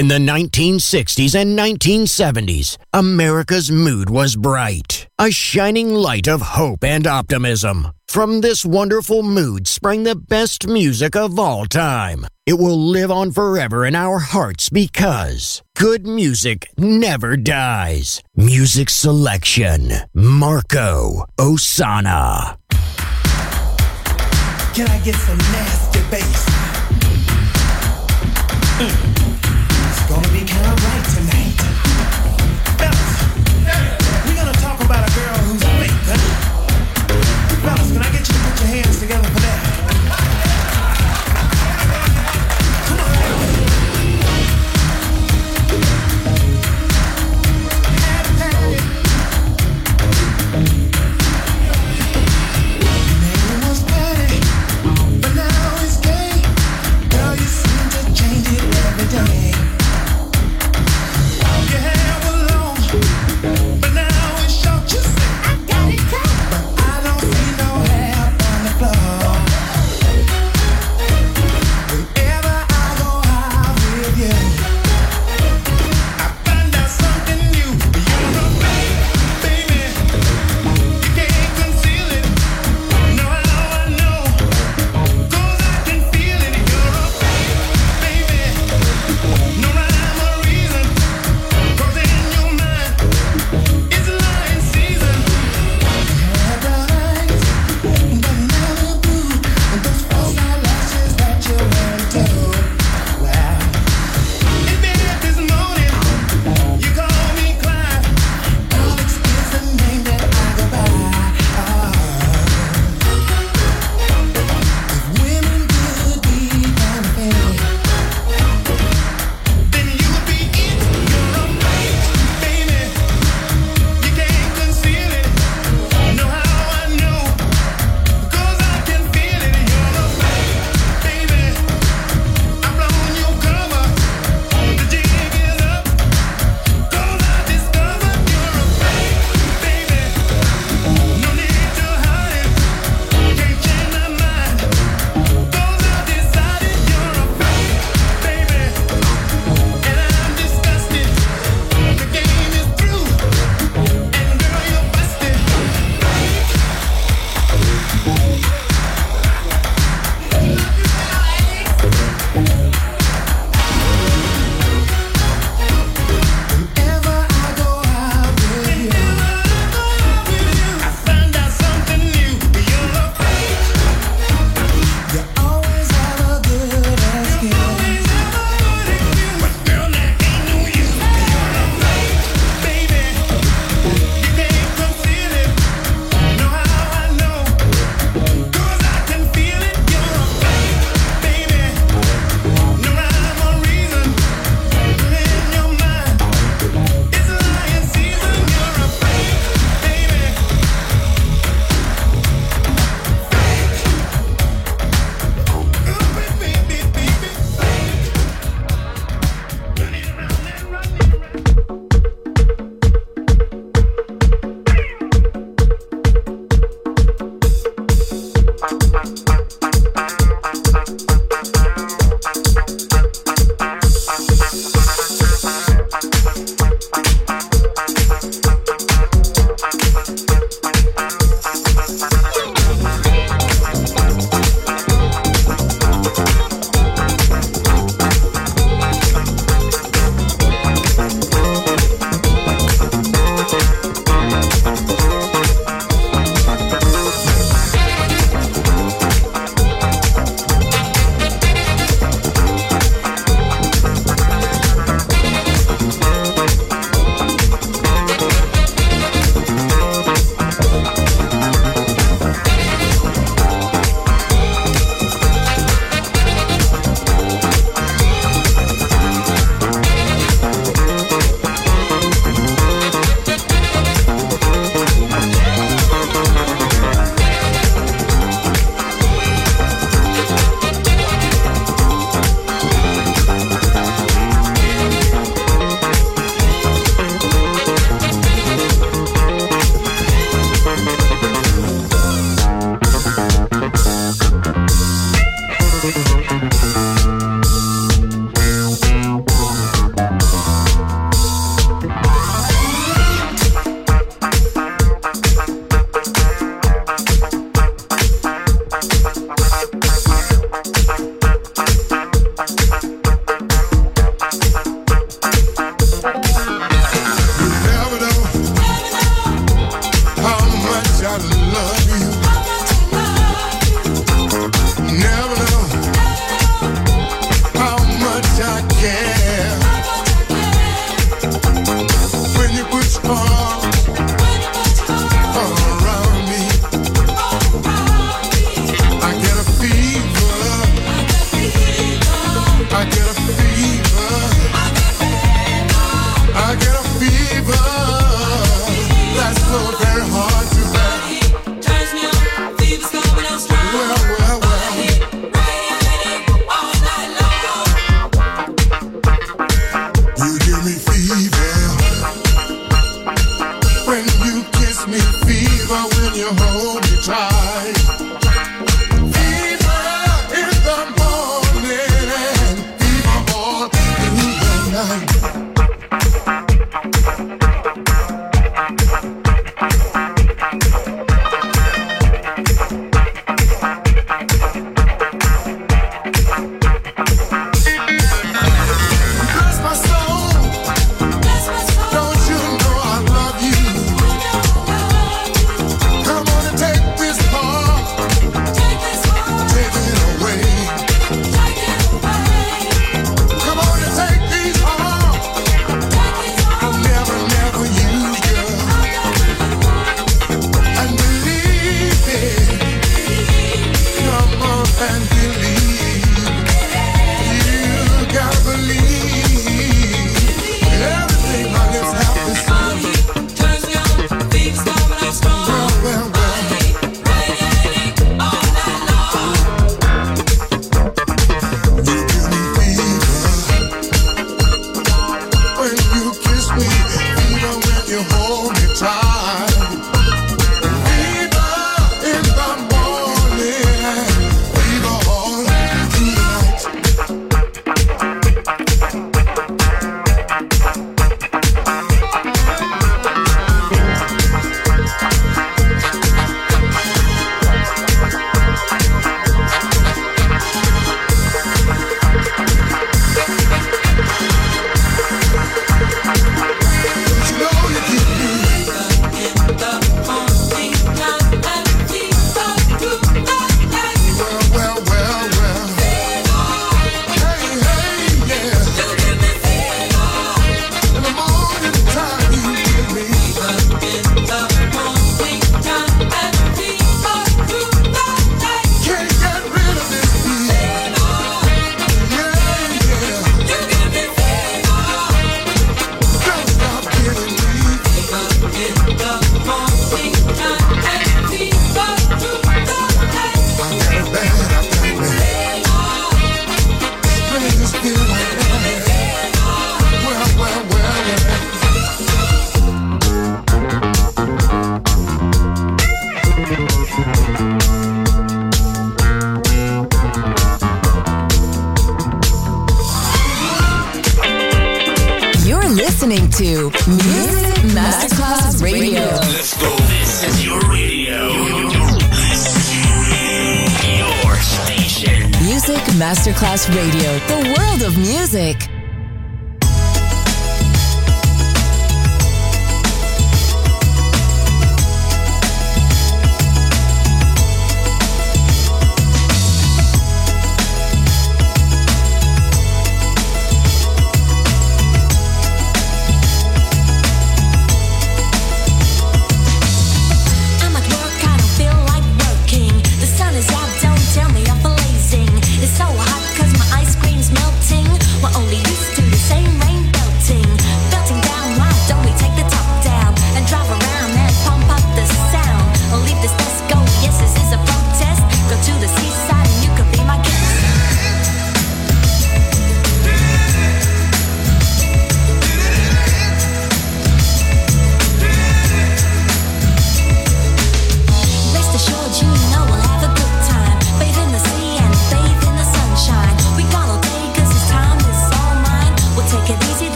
In the 1960s and 1970s, America's mood was bright, a shining light of hope and optimism. From this wonderful mood sprang the best music of all time. It will live on forever in our hearts because good music never dies. Music selection Marco Ossanna. Can I get some nasty bass? Mm. It's gonna be kind of right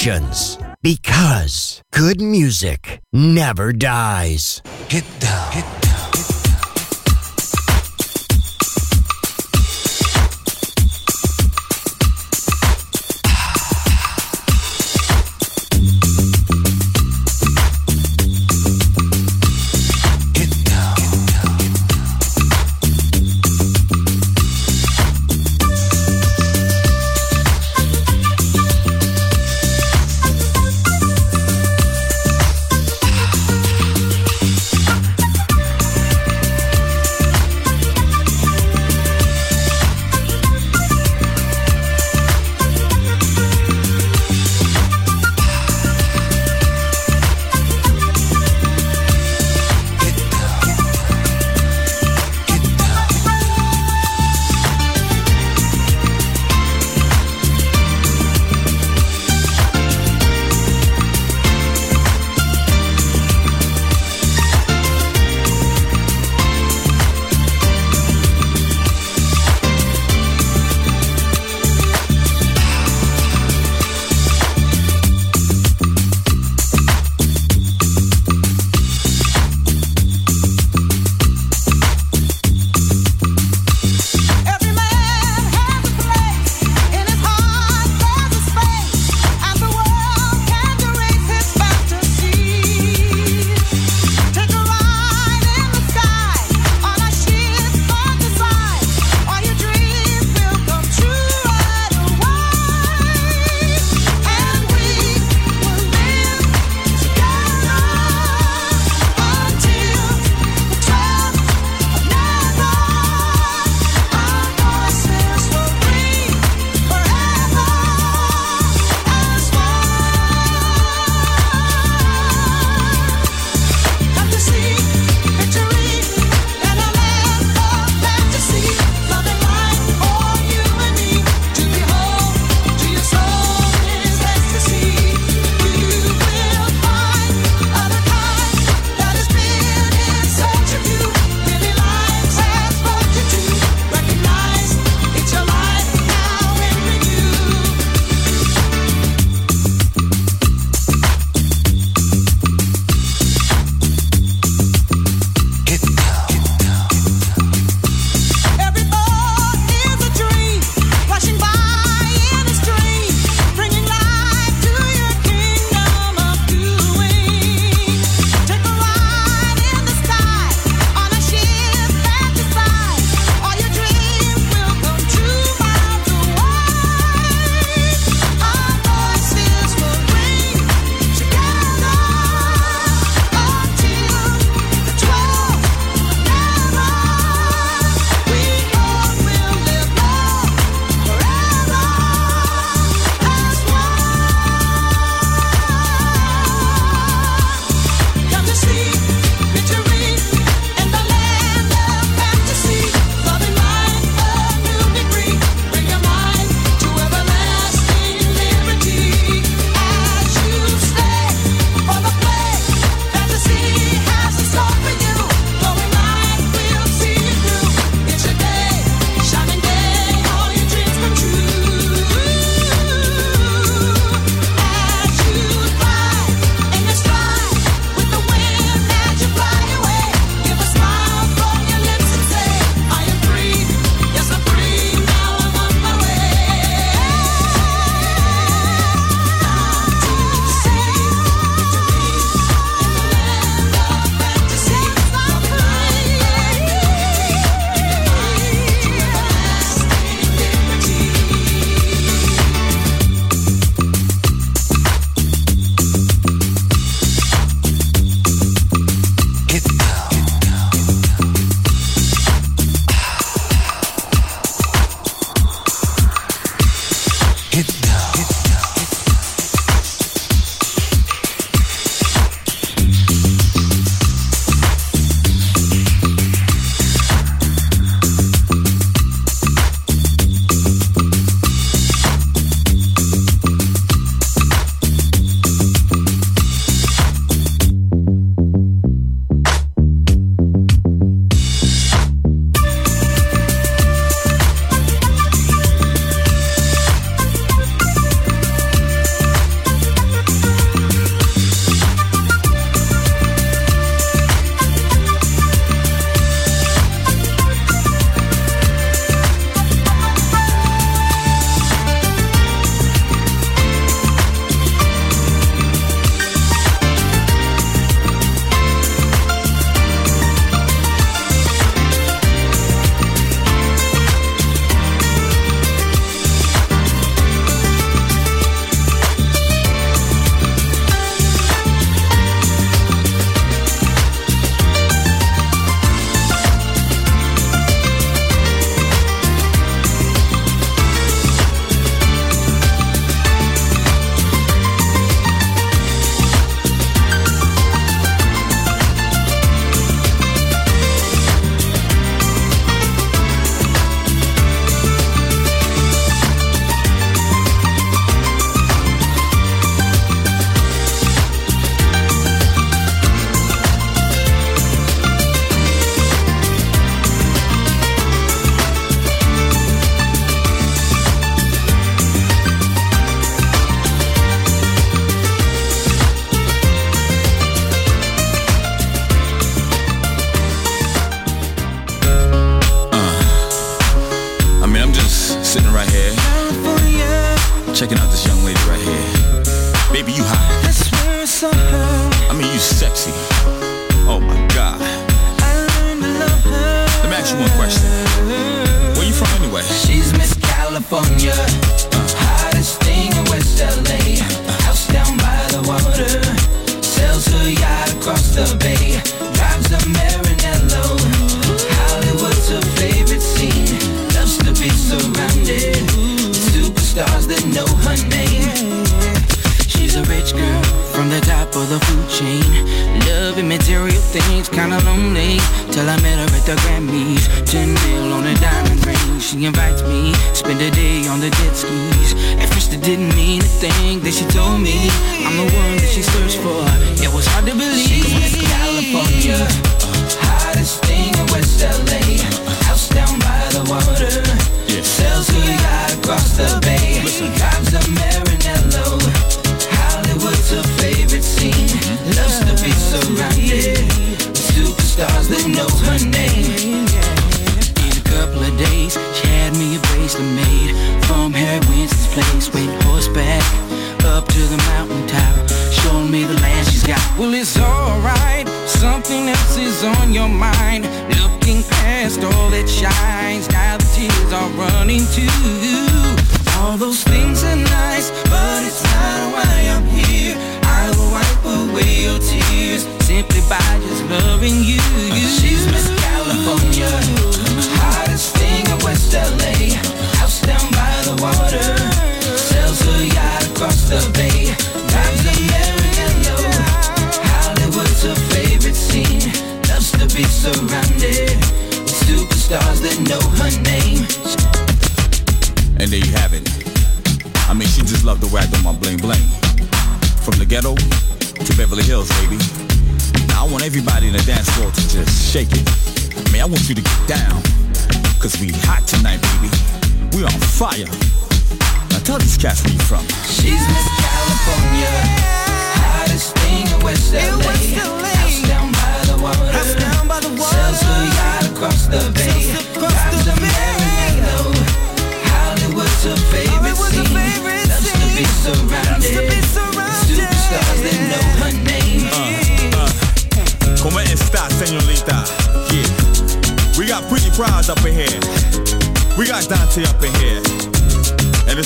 emotions. Because good music never dies. Get down. Get down.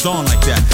on like that.